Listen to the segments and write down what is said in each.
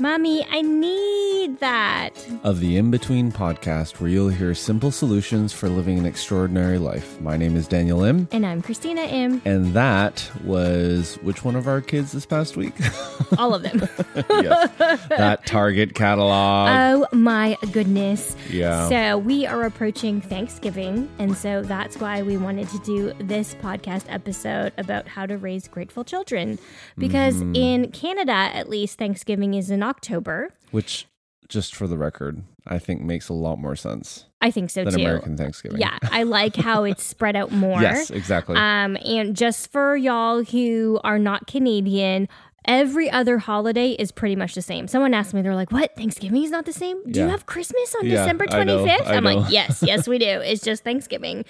Mommy, I need that. of the IMbetween podcast, where you'll hear simple solutions for living an extraordinary life. My name is Daniel Im. And I'm Christina Im. And that was which one of our kids this past week? All of them. yes. That Target catalog. oh my goodness. yeah. So we are approaching Thanksgiving. And so that's why we wanted to do this podcast episode about how to raise grateful children. Because Mm-hmm. in Canada, at least, Thanksgiving is in October. which, just for the record, I think makes a lot more sense I think so than too. American Thanksgiving. Yeah, I like how it's spread out more. Yes, exactly. Um, and just for y'all who are not Canadian, every other holiday is pretty much the same. Someone asked me, they're like, "What? Thanksgiving is not the same? Do you have Christmas on Yeah, December I twenty know, fifth?" I I'm know. like, "Yes, yes, we do. It's just Thanksgiving."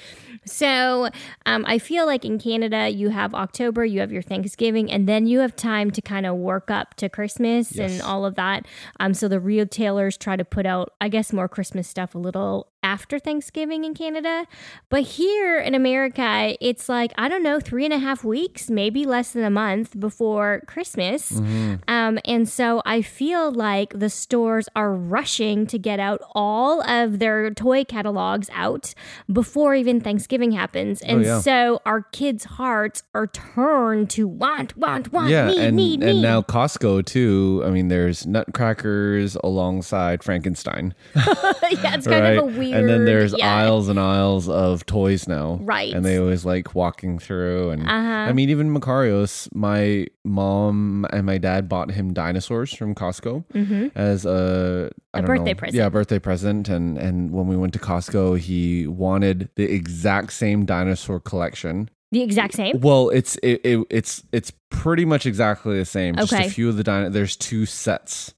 So um, I feel like in Canada, you have October, you have your Thanksgiving, and then you have time to kind of work up to Christmas Yes. and all of that. Um, so the retailers try to put out, I guess, more Christmas stuff a little after Thanksgiving in Canada. But here in America, it's like, I don't know, three and a half weeks, maybe less than a month before Christmas. Mm-hmm. Um, and so I feel like the stores are rushing to get out all of their toy catalogs out before even Thanksgiving happens. And Oh, yeah. so our kids' hearts are turned to want, want, want, yeah, need, and, need, and need. now Costco too. I mean, there's Nutcrackers alongside Frankenstein. yeah, it's kind right? of a weird. And then there's yeah. aisles and aisles of toys now. Right. And they always like walking through. And Uh-huh. I mean, even Macarios, my mom and my dad bought him dinosaurs from Costco as Mm-hmm. A don't birthday know, present. Yeah, birthday present. And, and when we went to Costco, he wanted the exact same dinosaur collection. The exact same. Well, it's it, it it's it's pretty much exactly the same. Just Okay. a few of the dino- there's two sets.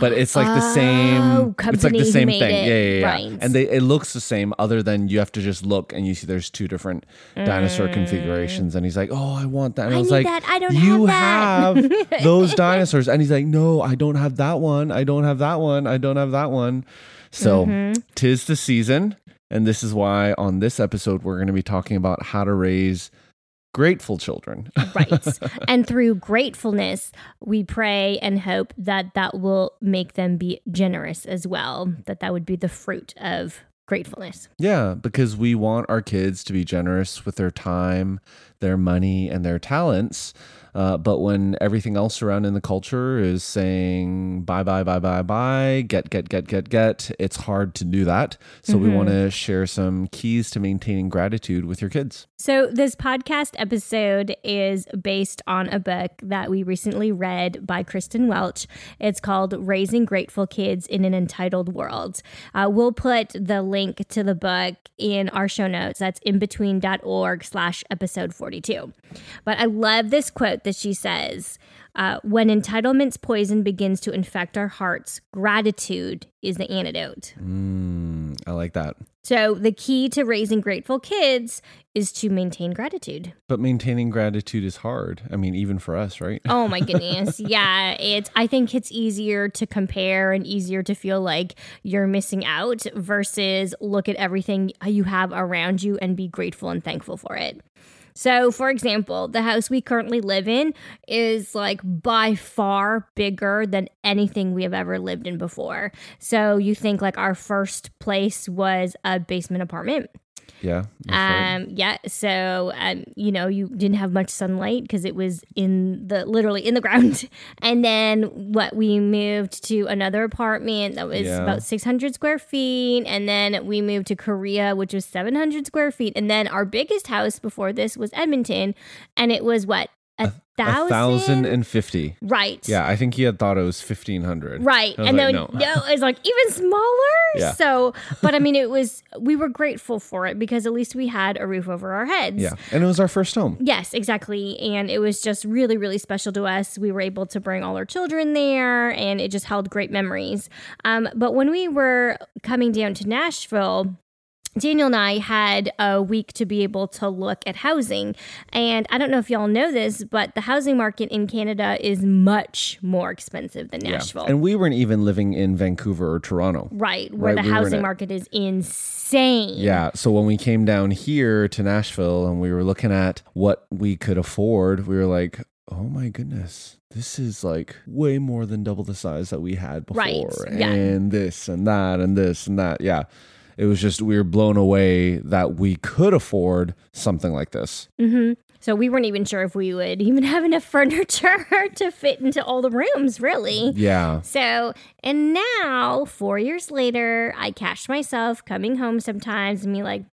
But it's like the Oh, same. It's like the same thing. it. Yeah, yeah, yeah. Right. And they it looks the same, other than you have to just look and you see there's two different dinosaur configurations. And he's like, "Oh, I want that." And Mm. I was need like, that. I don't "You have that." have those dinosaurs." And he's like, "No, I don't have that one. I don't have that one. I don't have that one." So Mm-hmm. tis the season, and this is why on this episode we're going to be talking about how to raise grateful children. right. And through gratefulness, we pray and hope that that will make them be generous as well, that that would be the fruit of gratefulness. Yeah, because we want our kids to be generous with their time, their money, and their talents. Uh, but when everything else around in the culture is saying bye, bye, bye, bye, bye, get, get, get, get, get, it's hard to do that. So we want to share some keys to maintaining gratitude with your kids. So, this podcast episode is based on a book that we recently read by Kristen Welch. It's called Raising Grateful Kids in an Entitled World. Uh, we'll put the link to the book in our show notes. That's IMbetween.org slash episode 42. But I love this quote that she says uh, When entitlement's poison begins to infect our hearts, gratitude is the antidote. Mm, I like that. So, the key to raising grateful kids is to maintain gratitude. But maintaining gratitude is hard. I mean, even for us, right? Oh my goodness. yeah, it's I think it's easier to compare and easier to feel like you're missing out versus look at everything you have around you and be grateful and thankful for it. So, for example, the house we currently live in is like by far bigger than anything we have ever lived in before. So, you think like our first place was a basement apartment. Yeah. that's right. Um, yeah. So, um, you know, you didn't have much sunlight because it was in the literally in the ground. And then what we moved to another apartment that was Yeah. about 600 square feet. And then we moved to Korea, which was 700 square feet. And then our biggest house before this was Edmonton. And it was what? A thousand, A thousand and fifty. right? Yeah, I think he had thought it was fifteen hundred. Right. And like, then no. no. it's like even smaller. Yeah. So, but I mean, it was, we were grateful for it because at least we had a roof over our heads. Yeah, and it was our first home. Yes, exactly. And it was just really, really special to us. We were able to bring all our children there and it just held great memories. Um, but when we were coming down to Nashville, Daniel and I had a week to be able to look at housing. And I don't know if y'all know this, but the housing market in Canada is much more expensive than Nashville. And we weren't even living in Vancouver or Toronto. Right, where Right, the we housing market is insane. Yeah. So when we came down here to Nashville and we were looking at what we could afford, we were like, oh my goodness, this is like way more than double the size that we had before. Right, yeah. And this and that and this and that. Yeah. It was just, we were blown away that we could afford something like this. hmm So we weren't even sure if we would even have enough furniture to fit into all the rooms, really. Yeah. So, and now, four years later, I catch myself coming home sometimes and be like,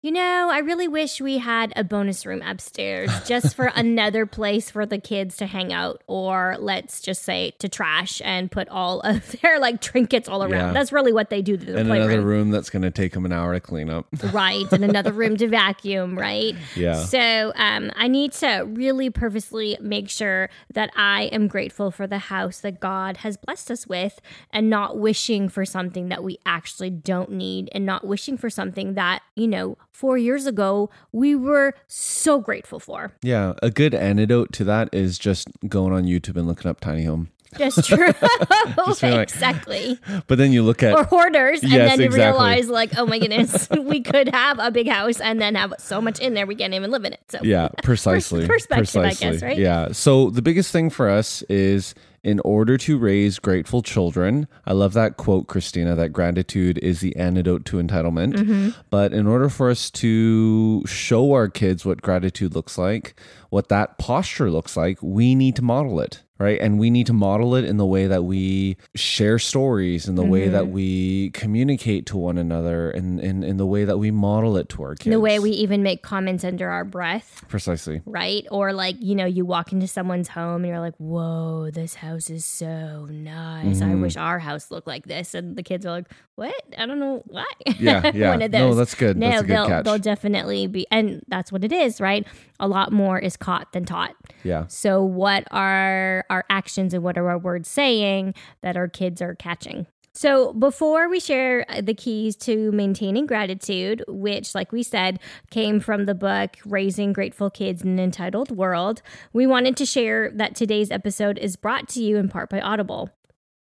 you know, I really wish we had a bonus room upstairs just for another place for the kids to hang out, or let's just say to trash and put all of their like trinkets all around. Yeah. That's really what they do to their And playroom. another room that's going to take them an hour to clean up. right and another room to vacuum right Yeah. so um, i need to really purposely make sure that i am grateful for the house that god has blessed us with and not wishing for something that we actually don't need and not wishing for something that you know four years ago we were so grateful for Yeah. A good antidote to that is just going on YouTube and looking up tiny home. that's true being like- exactly But then you look at or hoarders and Yes, then you exactly. realize like oh my goodness we could have a big house and then have so much in there we can't even live in it so Yeah, precisely. perspective, I guess, right? Yeah. So the biggest thing for us is in order to raise grateful children, I love that quote, Christina, that gratitude is the antidote to entitlement. Mm-hmm. But in order for us to show our kids what gratitude looks like, what that posture looks like, we need to model it. Right. And we need to model it in the way that we share stories, in the way Mm-hmm. that we communicate to one another, and in, in the way that we model it to our kids. the way we even make comments under our breath, precisely. right? Or like, you know, you walk into someone's home and you're like, whoa, this house is so nice. Mm-hmm. I wish our house looked like this. And the kids are like, what? I don't know why. Yeah, yeah. One of No, that's good. No, That's a good they'll, catch. they'll definitely be, and that's what it is, right? A lot more is caught than taught. Yeah. So, what are our actions and what are our words saying that our kids are catching? So, before we share uh, the keys to maintaining gratitude, which, like we said, came from the book Raising Grateful Kids in an Entitled World, we wanted to share that today's episode is brought to you in part by Audible.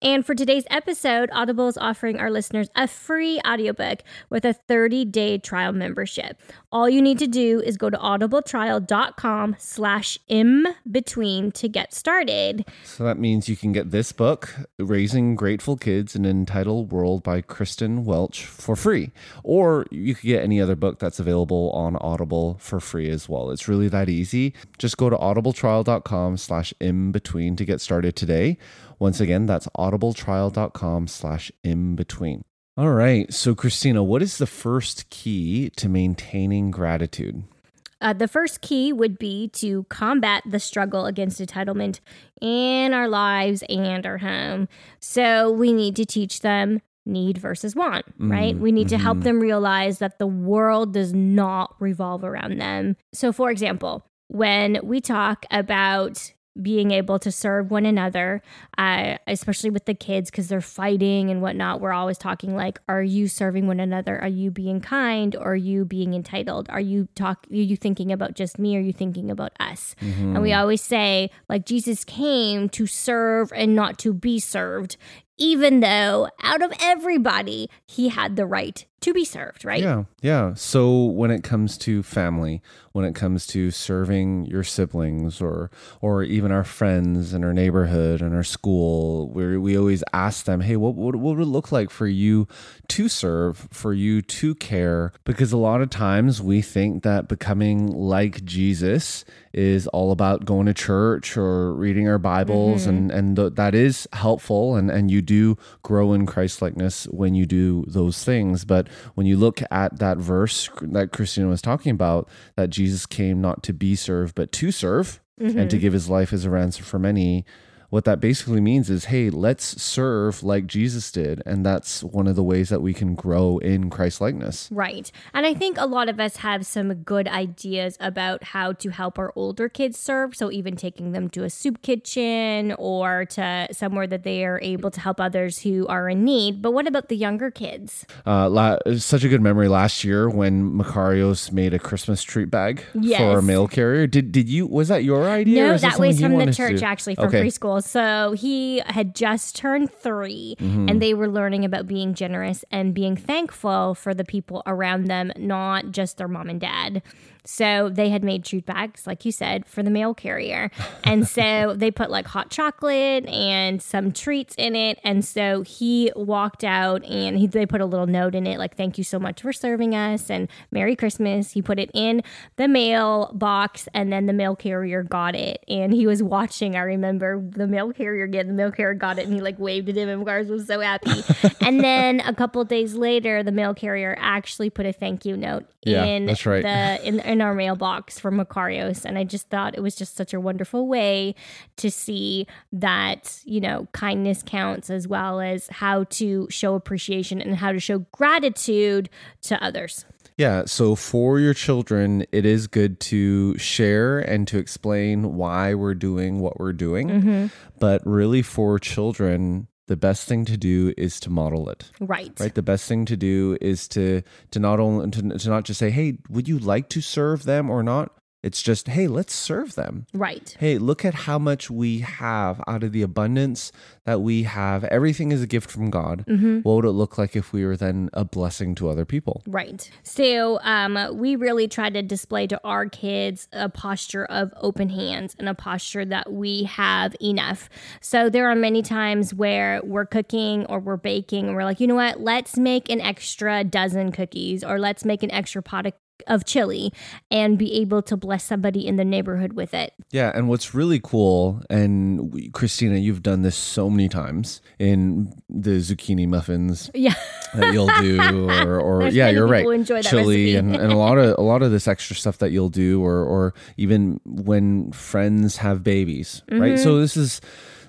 And for today's episode, Audible is offering our listeners a free audiobook with a 30-day trial membership. All you need to do is go to audibletrial.com slash in-between to get started. So that means you can get this book, Raising Grateful Kids in an Entitled World by Kristen Welch, for free. Or you could get any other book that's available on Audible for free as well. It's really that easy. Just go to audibletrial.com slash in between to get started today. Once again, that's audibletrial.com slash in between. All right. So, Christina, what is the first key to maintaining gratitude? Uh, the first key would be to combat the struggle against entitlement in our lives and our home. So we need to teach them need versus want, right? Mm, We need to help mhm. them realize that the world does not revolve around them. So, for example, when we talk about being able to serve one another, uh, especially with the kids because they're fighting and whatnot. We're always talking like, are you serving one another? Are you being kind? Or are you being entitled? Are you talk? Are you thinking about just me? Or are you thinking about us? And we always say like Jesus came to serve and not to be served. Even though out of everybody, he had the right to be served, right? Yeah, yeah. So when it comes to family, when it comes to serving your siblings or or even our friends in our neighborhood and our school, we we always ask them, "Hey, what, what what would it look like for you to serve, for you to care?" Because a lot of times we think that becoming like Jesus is all about going to church or reading our Bibles, mm-hmm. and and th- that is helpful, and and you do grow in Christ likeness when you do those things, but when you look at that verse that Christina was talking about, that Jesus came not to be served, but to serve, mm-hmm. and to give his life as a ransom for many what that basically means is hey let's serve like jesus did and that's one of the ways that we can grow in christ likeness Right. And I think a lot of us have some good ideas about how to help our older kids serve. So, even taking them to a soup kitchen or to somewhere that they are able to help others who are in need. But what about the younger kids? uh, la- such a good memory last year when Macarios made a Christmas treat bag for a mail carrier. Did did you was that your idea? No, that was from the church, actually, from Okay. preschool. So he had just turned 3 Mm-hmm. and they were learning about being generous and being thankful for the people around them, not just their mom and dad. So they had made treat bags, like you said, for the mail carrier. And so they put like hot chocolate and some treats in it. And so he walked out and he, they put a little note in it, like, thank you so much for serving us and Merry Christmas. He put it in the mail box and then the mail carrier got it. And he was watching, I remember the mail carrier get the mail carrier got it and he like waved at him and Mars was so happy. and then a couple of days later, the mail carrier actually put a thank you note Yeah, in that's right. the in, in our mailbox from Macarios. And I just thought it was just such a wonderful way to see that, you know, kindness counts as well as how to show appreciation and how to show gratitude to others. Yeah, so for your children, it is good to share and to explain why we're doing what we're doing. Mm-hmm. But really, for children, the best thing to do is to model it. Right. Right. The best thing to do is to to not only to, to not just say, "Hey, would you like to serve them or not?" It's just, "Hey, let's serve them." Right. Hey, look at how much we have out of the abundance that we have. Everything is a gift from God. Mm-hmm. What would it look like if we were then a blessing to other people? Right. So um, we really try to display to our kids a posture of open hands and a posture that we have enough. So there are many times where we're cooking or we're baking and we're like, you know what, let's make an extra dozen cookies or let's make an extra pot of of chili and be able to bless somebody in the neighborhood with it. Yeah, and what's really cool, and we- Christina, you've done this so many times in the zucchini muffins Yeah. that you'll do, or, or yeah, you're right, people who enjoy that chili, and, and a lot of a lot of this extra stuff that you'll do, or or even when friends have babies, right? Mm-hmm. So this is.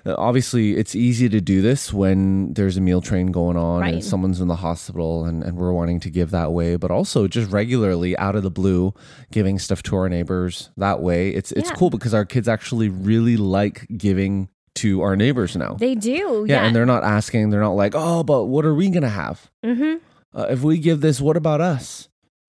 Uh, Obviously, it's easy to do this when there's a meal train going on and someone's in the hospital and, and we're wanting to give that way, but also just regularly out of the blue, giving stuff to our neighbors that way. It's it's Yeah. cool because our kids actually really like giving to our neighbors now. They do. yeah, Yeah. and they're not asking, they're not like, oh, but what are we gonna have? mm-hmm. Uh, if we give this, what about us?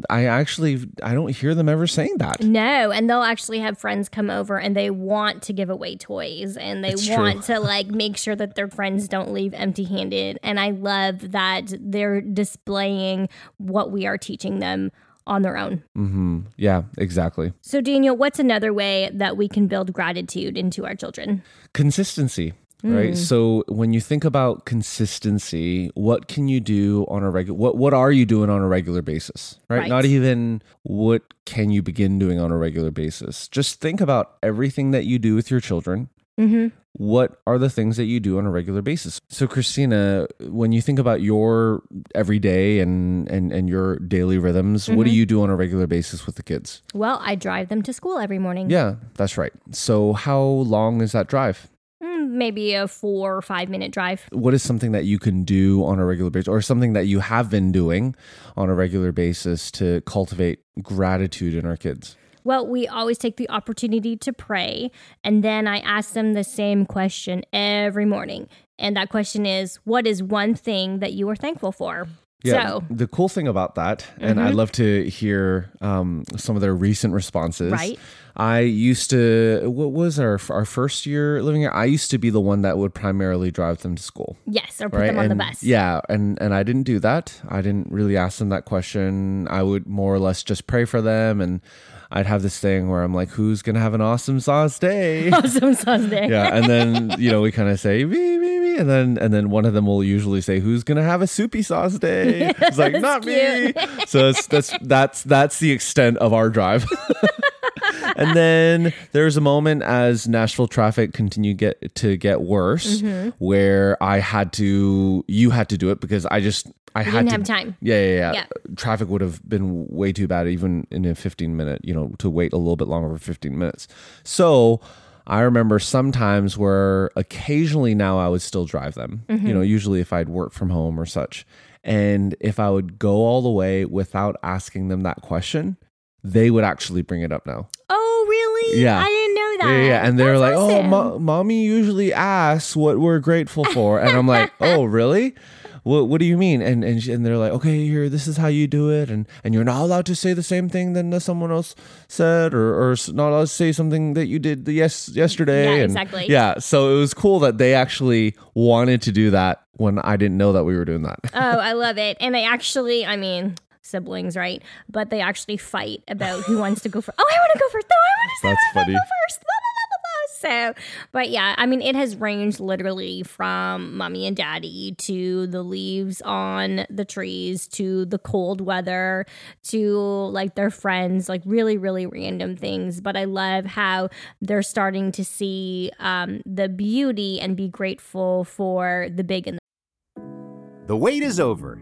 I actually I don't hear them ever saying that. No, and they'll actually have friends come over and they want to give away toys and they It's true. want to like make sure that their friends don't leave empty handed. And I love that they're displaying what we are teaching them on their own. hmm Yeah, exactly. So, Daniel, what's another way that we can build gratitude into our children? Consistency. Mm. Right. So when you think about consistency, what can you do on a regular what what are you doing on a regular basis? Right? Right. Not even what can you begin doing on a regular basis. Just think about everything that you do with your children. Mm-hmm. What are the things that you do on a regular basis? So Christina, when you think about your everyday and and and your daily rhythms, what Mm-hmm. do you do on a regular basis with the kids? Well, I drive them to school every morning. Yeah, that's right. So how long is that drive? Mm, maybe a four or five minute drive. what is something that you can do on a regular basis or something that you have been doing on a regular basis to cultivate gratitude in our kids Well, we always take the opportunity to pray, and then I ask them the same question every morning. And that question is, What is one thing that you are thankful for? So, Mm-hmm. the cool thing about that and i'd love to hear um, some of their recent responses Right. i used to what was our our first year living here i used to be the one that would primarily drive them to school yes, or put right them on the bus. yeah and and i didn't do that i didn't really ask them that question i would more or less just pray for them and i'd have this thing where i'm like who's gonna have an awesome sauce day? Awesome sauce day. yeah and then you know we kind of say me me me and then and then one of them will usually say who's gonna have a soupy sauce day? It's like That's not me. so it's, that's that's that's the extent of our drive and then there's a moment as Nashville traffic continued get to get worse Mm-hmm. where I had to you had to do it because I just I had didn't to, have time. Yeah, yeah, yeah, Yeah. Traffic would have been way too bad, even in a 15 minute, you know, to wait a little bit longer for 15 minutes. So I remember sometimes where occasionally now I would still drive them, Mm-hmm. you know, usually if I'd work from home or such. And if I would go all the way without asking them that question, they would actually bring it up now. Oh, really? Yeah. I didn't know that. Yeah, yeah. And they're like, oh, mo- mommy usually asks what we're grateful for. And I'm like, oh, really? What, what do you mean? And and, she, and they're like, okay, here, this is how you do it, and and you're not allowed to say the same thing that someone else said, or or not allowed to say something that you did the yes yesterday. Yeah, and- exactly. Yeah, so it was cool that they actually wanted to do that when I didn't know that we were doing that. oh, I love it. And they actually, I mean, siblings, right? But they actually fight about who wants to go first. Oh, I want to go first. No, I want to That's I funny. go first. Blah, blah, blah, blah, blah. So, but yeah, I mean, it has ranged literally from mommy and daddy to the leaves on the trees to the cold weather to like their friends, like really, really random things. But I love how they're starting to see um, the beauty and be grateful for the big and the The wait is over.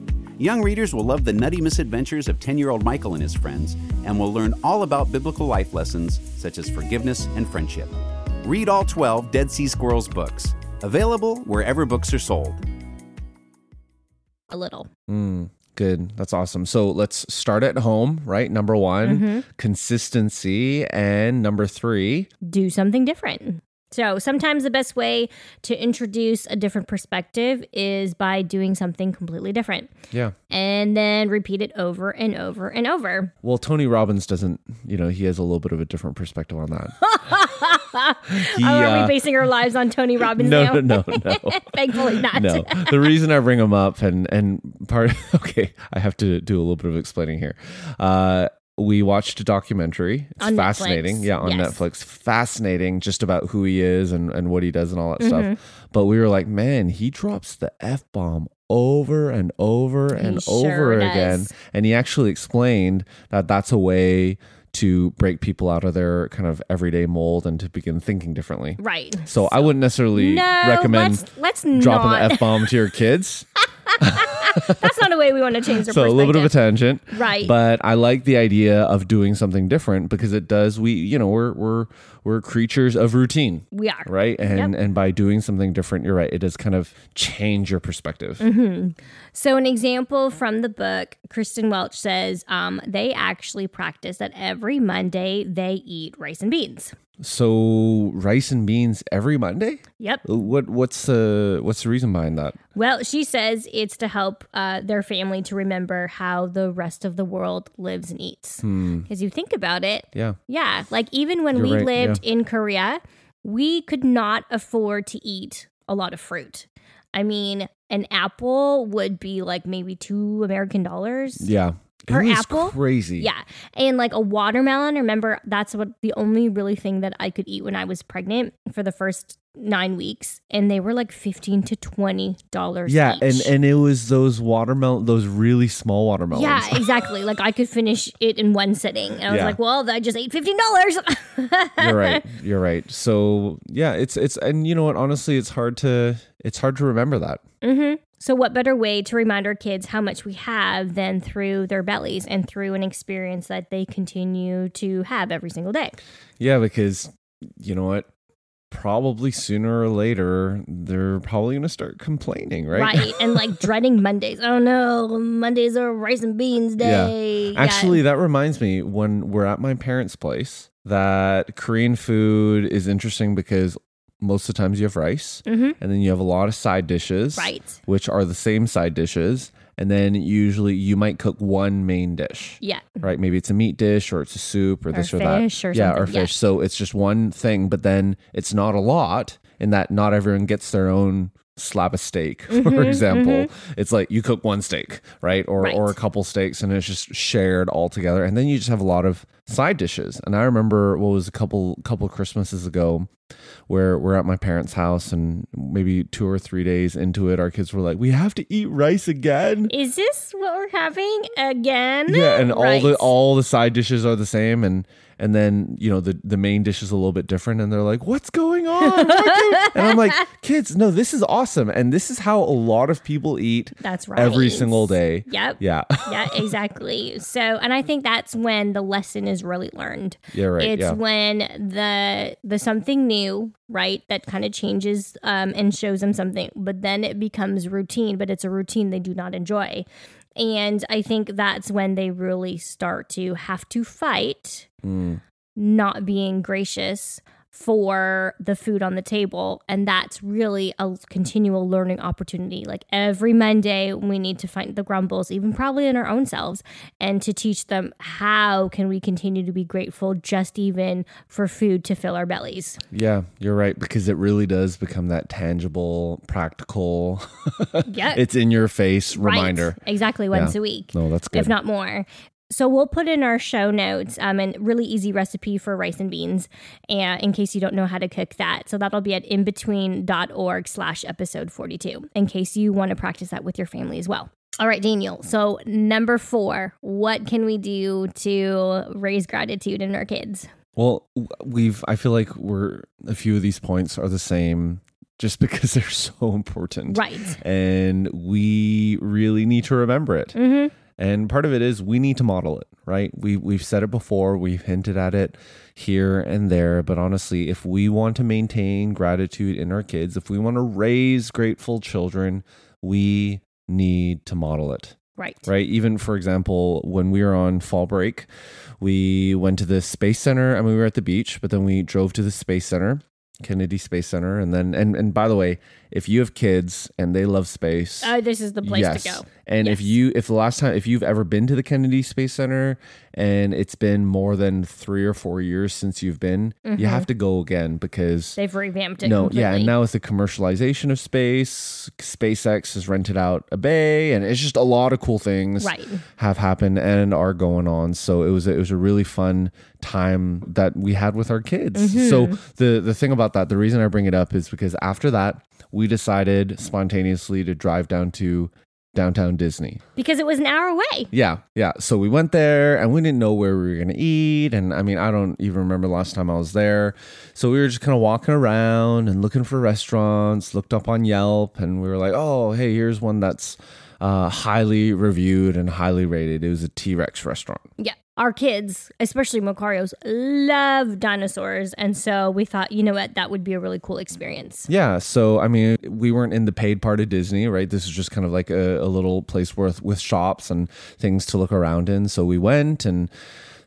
Young readers will love the nutty misadventures of 10 year old Michael and his friends and will learn all about biblical life lessons such as forgiveness and friendship. Read all 12 Dead Sea Squirrels books, available wherever books are sold. a little. Mm, good. That's awesome. So let's start at home, right? Number one, consistency. And number three, do something different. So sometimes the best way to introduce a different perspective is by doing something completely different yeah. and then repeat it over and over and over. Well, Tony Robbins doesn't, you know, he has a little bit of a different perspective on that. He, oh, are uh, we basing our lives on Tony Robbins no, now? no, no, no. Thankfully not. no. The reason I bring him up and and part okay, I have to do a little bit of explaining here. Uh we watched a documentary. It's On Netflix. fascinating. Yeah, on Yes. Netflix. Fascinating just about who he is and, and what he does and all that Mm-hmm. stuff. But we were like, man, he drops the F bomb over and over and sure over again. does. And he actually explained that that's a way to break people out of their kind of everyday mold and to begin thinking differently. Right. So, I wouldn't necessarily No, recommend let's, let's dropping not. the F bomb to your kids. That's not a way we want to change their so a little bit of a tangent. Right. But I like the idea of doing something different because it does we you know, we're we're we're creatures of routine. We are. Right? And and by doing something different, you're right, it does kind of change your perspective. Mm-hmm. So, an example from the book, Kristen Welch says um, they actually practice that every Monday they eat rice and beans. So rice and beans every Monday? Yep. What what's the what's the reason behind that? Well, she says it's to help uh, their family to remember how the rest of the world lives and eats. Because you think about it, Yeah. yeah, like even when You're we right, lived in Korea, we could not afford to eat a lot of fruit. I mean, an apple would be like maybe two American dollars. Yeah. Was apple? crazy. Yeah. And like a watermelon, remember that's what the only really thing that I could eat when I was pregnant for the first nine weeks. And they were like fifteen to twenty dollars. Yeah, each. and and it was those watermelon those really small watermelons. yeah, exactly. Like I could finish it in one sitting. And I was Yeah. like, well, I just ate fifteen dollars. you're right you're right so yeah it's it's and you know what honestly it's hard to it's hard to remember that hmm So, what better way to remind our kids how much we have than through their bellies and through an experience that they continue to have every single day? yeah because you know what probably sooner or later they're probably going to start complaining right, Right. And like dreading Mondays. Oh no, Mondays are rice and beans day. Yeah. actually that reminds me when we're at my parents place that korean food is interesting because most of the times you have rice Mhm. and then you have a lot of side dishes Right. which are the same side dishes and then usually you might cook one main dish Yeah. right? Maybe it's a meat dish or it's a soup or, this or that. or yeah, or something, yeah. fish. So it's just one thing, but then it's not a lot in that not everyone gets their own slab of steak, for Mhm, example. It's like you cook one steak, right? Or Right. or a couple steaks and it's just shared all together. And then you just have a lot of side dishes. And I remember what was a couple couple Christmases ago where we're at my parents' house and maybe two or three days into it, our kids were like, We have to eat rice again. Is this what we're having again? Yeah, and all the all the side dishes are the same and and then you know the the main dish is a little bit different and they're like what's going on What and i'm like kids no this is awesome and this is how a lot of people eat That's right. every single day Yep. yeah yeah, exactly. So, and I think that's when the lesson is really learned. yeah right it's yeah when the the something new, right, that kind of changes um, and shows them something, but then it becomes routine. But it's a routine they do not enjoy, and I think that's when they really start to have to fight Mm. not being gracious for the food on the table and that's really a continual learning opportunity like every monday we need to find the grumbles even probably in our own selves and to teach them how can we continue to be grateful just even for food to fill our bellies yeah you're right because it really does become that tangible practical yeah it's in your face right. reminder exactly once Yeah. a week no that's good if not more. So we'll put in our show notes um, a really easy recipe for rice and beans uh, in case you don't know how to cook that. So that'll be at IMbetween.org slash episode 42 in case you want to practice that with your family as well. All right, Daniel. So number four, what can we do to raise gratitude in our kids? Well, we've I feel like we're a few of these points are the same just because they're so important. Right. And we really need to remember it. Mm-hmm. And part of it is we need to model it, right? We we've said it before, we've hinted at it here and there, but honestly, if we want to maintain gratitude in our kids, if we want to raise grateful children, we need to model it Right. right? Even for example, when we were on fall break, we went to the Space Center. I mean, we were at the beach, but then we drove to the Space Center, Kennedy Space Center, and then and and by the way, if you have kids and they love space, Oh, this is the place yes. to go. And if you if the last time if you've ever been to the Kennedy Space Center and it's been more than three or four years since you've been, you mm-hmm. have to go again because They've revamped it. no, completely. yeah, and now with the commercialization of space, SpaceX has rented out a bay, and it's just a lot of cool things Right. have happened and are going on. So it was a, it was a really fun time that we had with our kids. So the the thing about that, the reason I bring it up is because after that, we decided spontaneously to drive down to downtown Disney. because it was an hour away. Yeah, yeah. So we went there and we didn't know where we were going to eat. And I mean, I don't even remember the last time I was there. So we were just kind of walking around and looking for restaurants, looked up on Yelp, and we were like, oh, hey, here's one that's uh, highly reviewed and highly rated. It was a T Rex restaurant. Yeah. Our kids, especially Macarios, love dinosaurs. And so we thought, you know what, that would be a really cool experience. Yeah. So, I mean, we weren't in the paid part of Disney, right? This is just kind of like a, a little place worth with shops and things to look around in. So we went and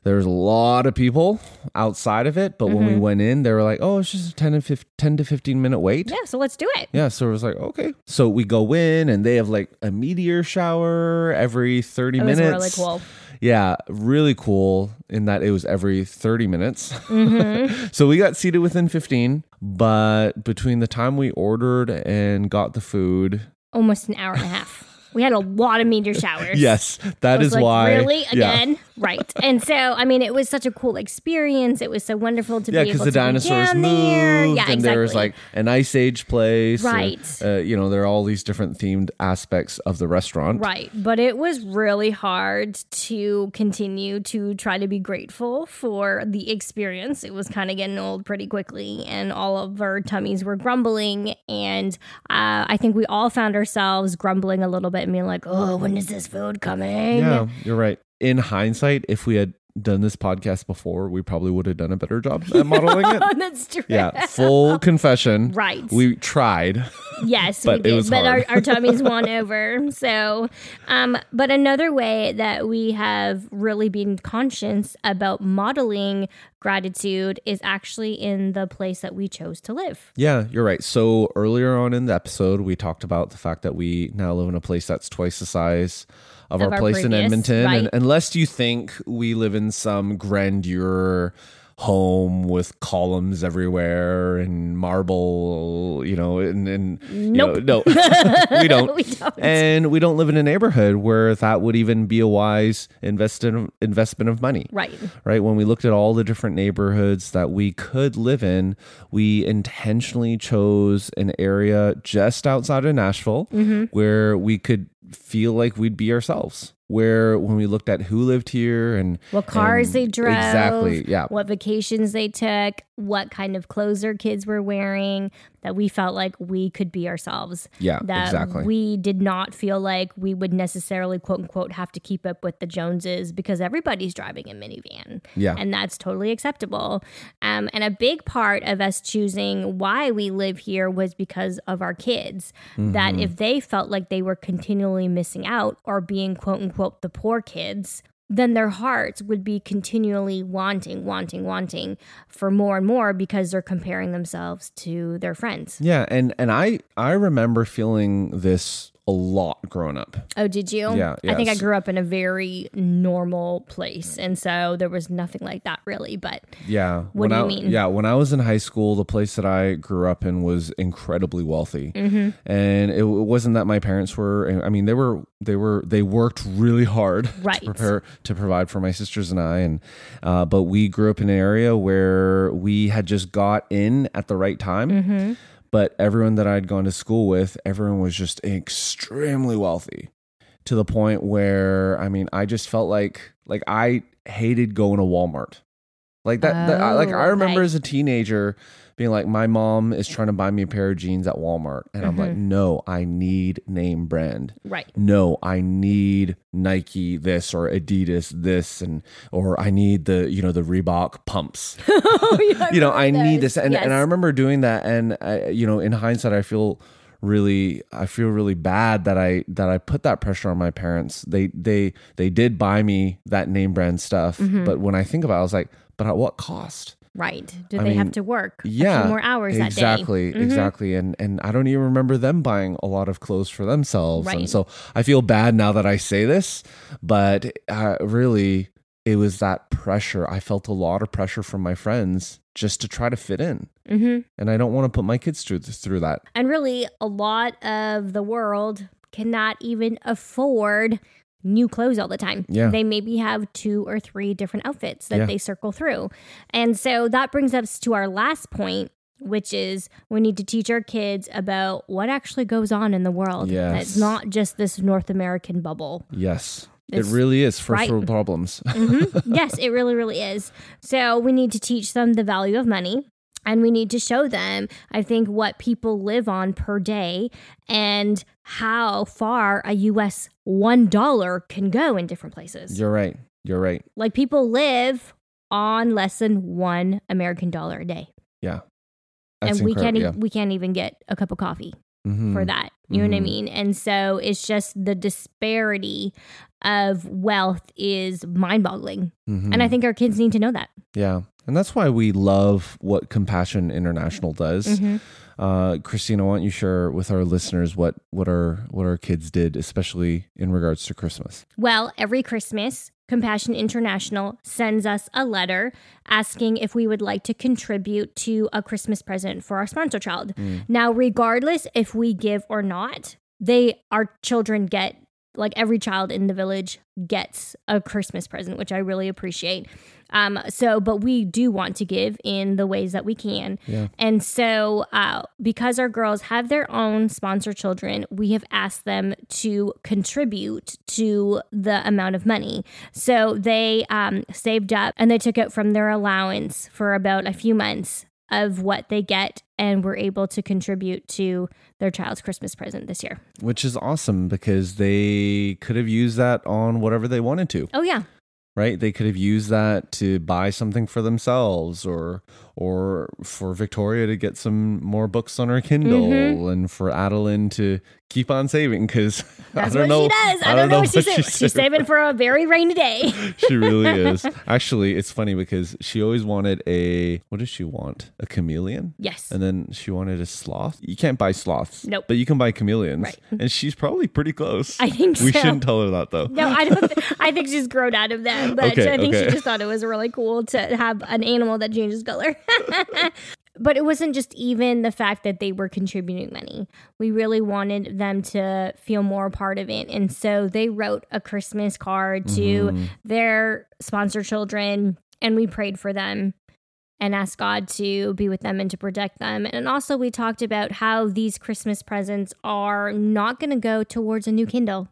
there's a lot of people outside of it. But when we mm-hmm. went in, they were like, oh, it's just a 10, and 15, 10 to 15 minute wait. Yeah, so let's do it. Yeah, so it was like, okay. So we go in and they have like a meteor shower every 30 It was minutes. really cool. Yeah, really cool in that it was every 30 minutes. Mm-hmm. so we got seated within 15, but between the time we ordered and got the food, Almost an hour and a half. We had a lot of meteor showers. yes, that is like, why. Really? Yeah. Right. And so, I mean, it was such a cool experience. It was so wonderful to Yeah, be because the dinosaurs moved, there. Yeah, and exactly. there was like an ice age place, and, Right. uh, you know, there are all these different themed aspects of the restaurant. Right. But it was really hard to continue to try to be grateful for the experience. It was kind of getting old pretty quickly, and all of our tummies were grumbling. And uh, I think we all found ourselves grumbling a little bit and being like, oh, when is this food coming? Yeah, you're right. In hindsight, if we had done this podcast before, we probably would have done a better job at modeling it. That's true. Yeah, full confession. Right. We tried. Yes, But we it did. was but our, hard. our tummies won over. So, um, but another way that we have really been conscious about modeling gratitude is actually in the place that we chose to live. Yeah, you're right. So earlier on in the episode, we talked about the fact that we now live in a place that's twice the size of, Of our our place in Edmonton. right. And unless you think we live in some grandeur home with columns everywhere and marble, you know, and, and you Nope. know, no, we don't. We don't. And we don't live in a neighborhood where that would even be a wise invest investment of money right. right? When we looked at all the different neighborhoods that we could live in, we intentionally chose an area just outside of Nashville Mm-hmm. where we could feel like we'd be ourselves. Where when we looked at who lived here and What cars and- they drove. exactly, yeah, What vacations they took, what kind of clothes their kids were wearing, that we felt like we could be ourselves. yeah, That exactly, we did not feel like we would necessarily, quote unquote, have to keep up with the Joneses because everybody's driving a minivan. yeah, And that's totally acceptable. Um, and a big part of us choosing why we live here was because of our kids. Mm-hmm. That if they felt like they were continually missing out or being, quote unquote, the poor kids, then their hearts would be continually wanting, wanting, wanting for more and more because they're comparing themselves to their friends. yeah. And and I I remember feeling this a lot growing up. Oh, did you? Yeah, I think I grew up in a very normal place. And so there was nothing like that really. But Yeah. What when do you I, mean? Yeah. When I was in high school, the place that I grew up in was incredibly wealthy. Mm-hmm. And it, it wasn't that my parents were, I mean, they were, they were, they worked really hard Right. to prepare, to provide for my sisters and I. And, uh, but we grew up in an area where we had just got in at the right time. Mm-hmm. But everyone that I'd gone to school with, everyone was just extremely wealthy to the point where I mean, I just felt like like I hated going to Walmart. Like that, that I, like Oh, I remember okay. as a teenager being like, my mom is trying to buy me a pair of jeans at Walmart, and I'm like, Mm-hmm. no, I need name brand. right. No, I need Nike this or Adidas this, and or I need the you know the Reebok pumps you know, I need this, and, and I remember doing that, and I, you know, in hindsight, I feel really, I feel really bad that I that I put that pressure on my parents. They they they did buy me that name brand stuff, Mm-hmm. but when I think about, it, I was like, but at what cost? Right. Do I they have to work a Yeah, few more hours exactly, that day? Mhm. exactly, and and I don't even remember them buying a lot of clothes for themselves, Right. and so I feel bad now that I say this, but uh, really, it was that pressure. I felt a lot of pressure from my friends just to try to fit in, hmm and I don't want to put my kids through through that. And really, a lot of the world cannot even afford new clothes all the time. Yeah. They maybe have two or three different outfits that Yeah. they circle through. And so that brings us to our last point. Which is we need to teach our kids about what actually goes on in the world. Yes. It's not just this North American bubble. Yes, It's- it really is first right. world problems. Mhm. yes, it really, really is. So we need to teach them the value of money. And we need to show them, I think, what people live on per day and how far a US $1 can go in different places. You're right. You're right. like people live on less than one American dollar a day. Yeah, That's and we can't, e- we can't even get a cup of coffee Mhm. for that. You know what I Mhm. mean? And so it's just the disparity of wealth is mind boggling. Mhm. And I think our kids need to know that. Yeah. And that's why we love what Compassion International does. Uh, Christina, why don't you share with our listeners what, what our what our kids did, especially in regards to Christmas? Well, every Christmas, Compassion International sends us a letter asking if we would like to contribute to a Christmas present for our sponsor child. Now, regardless if we give or not, they our children get like every child in the village gets a Christmas present, which I really appreciate. Um, so, but we do want to give in the ways that we can. Yeah. And so, uh, because our girls have their own sponsor children, we have asked them to contribute to the amount of money. So they um, saved up and they took it from their allowance for about a few months of what they get and were able to contribute to their child's Christmas present this year. Which is awesome because they could have used that on whatever they wanted to. Oh, yeah. right they could have used that to buy something for themselves or or for Victoria to get some more books on her Kindle, Mm-hmm. and for Adeline to keep on saving because I don't what know. she does. I, don't know what she's, saving. She's saving for a very rainy day. she really is. Actually, it's funny because she always wanted a what does she want? A chameleon? Yes. And then she wanted a sloth. You can't buy sloths. Nope. But you can buy chameleons. Right. And she's probably pretty close. I think We so. shouldn't tell her that though. No, I don't. Th- I think she's grown out of that, but Okay, I think okay. she just thought it was really cool to have an animal that changes color. But it wasn't just even the fact that they were contributing money. We really wanted them to feel more a part of it, and so they wrote a Christmas card to Mm-hmm. their sponsor children, and we prayed for them. And asked God to be with them and to protect them. And also, we talked about how these Christmas presents are not going to go towards a new Kindle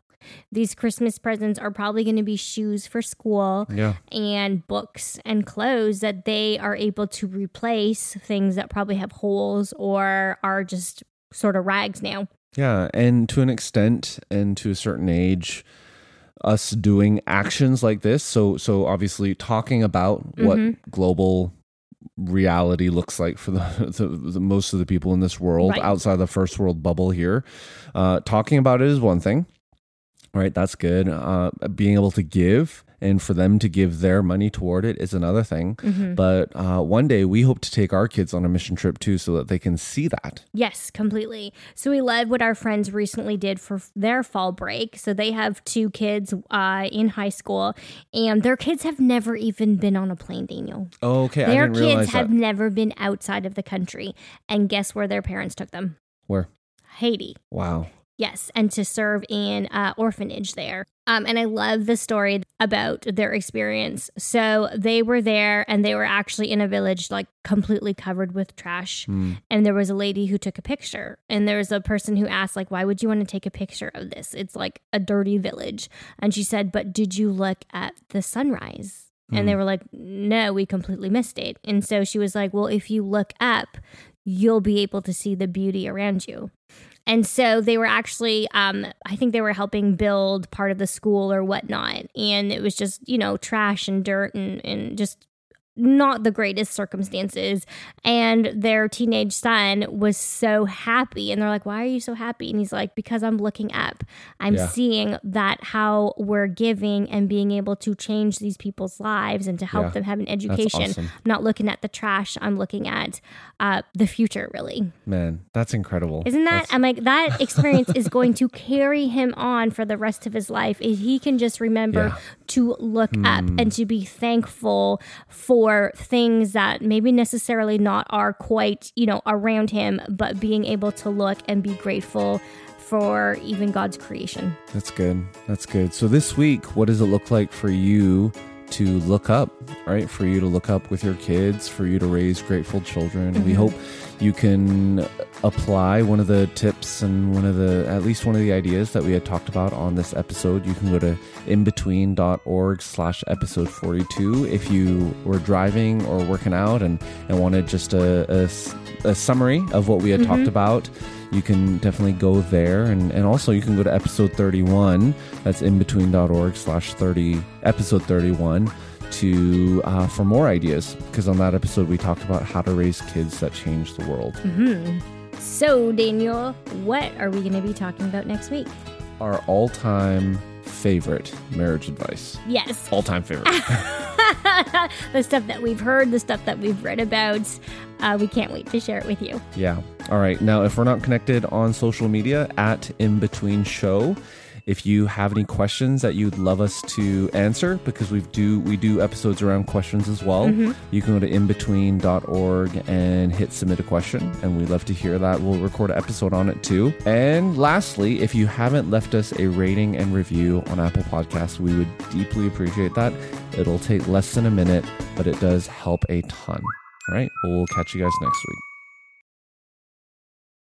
these Christmas presents are probably going to be shoes for school Yeah. and books and clothes that they are able to replace things that probably have holes or are just sort of rags now. Yeah, and to an extent and to a certain age us doing actions like this so so obviously talking about what Mm-hmm. global reality looks like for the, the, the most of the people in this world Right. outside the first world bubble here uh talking about it is one thing right that's good uh being able to give and for them to give their money toward it is another thing Mm-hmm. but uh one day we hope to take our kids on a mission trip too so that they can see that Yes, completely. So we love what our friends recently did for their fall break. So they have two kids uh, in high school, and their kids have never even been on a plane, Daniel. okay i Their kids have that never been outside of the country. And guess where their parents took them? where Haiti. wow Yes, and to serve in uh, orphanage there. Um, and I love the story about their experience. So they were there, and they were actually in a village like completely covered with trash. Hmm. And there was a lady who took a picture, and there was a person who asked, like, "Why would you want to take a picture of this? It's like a dirty village." And she said, "But did you look at the sunrise?" And they were like, "No, we completely missed it." And so she was like, "Well, if you look up, you'll be able to see the beauty around you." And so they were actually, um, I think they were helping build part of the school or whatnot. And it was just, you know, trash and dirt and, and just not the greatest circumstances. And their teenage son was so happy. And they're like, Why are you so happy? And he's like, Because I'm looking up. I'm Yeah. seeing that how we're giving and being able to change these people's lives and to help Yeah. them have an education. awesome. I'm not looking at the trash, I'm looking at uh, the future, really. Man, that's incredible. Isn't that? That's- I'm like that experience is going to carry him on for the rest of his life. If he can just remember Yeah. To look up and to be thankful for things that maybe necessarily not are quite you know around him, but being able to look and be grateful for even God's creation. That's good. That's good. So this week, what does it look like for you to look up, right? For you to look up with your kids, for you to raise grateful children. Mm-hmm. We hope you can apply one of the tips and one of the at least one of the ideas that we had talked about on this episode. You can go to IMbetween.org slash episode 42 if you were driving or working out and, and wanted just a a summary of what we had talked about. You can definitely go there and, and also you can go to episode 31 that's IMbetween.org slash 30 episode 31 to uh, for more ideas because on that episode we talked about how to raise kids that change the world So, Daniel, what are we going to be talking about next week? our all-time favorite marriage advice Yes, all-time favorite the stuff that we've heard, the stuff that we've read about. Uh, we can't wait to share it with you. Yeah. All right. Now, if we're not connected on social media at IMbetween Show, if you have any questions that you'd love us to answer, because we do we do episodes around questions as well, mm-hmm. you can go to IMbetween.org and hit submit a question, and we'd love to hear that. We'll record an episode on it too. And lastly, if you haven't left us a rating and review on Apple Podcasts, we would deeply appreciate that. It'll take less than a minute, but it does help a ton. All right. Well, we'll catch you guys next week.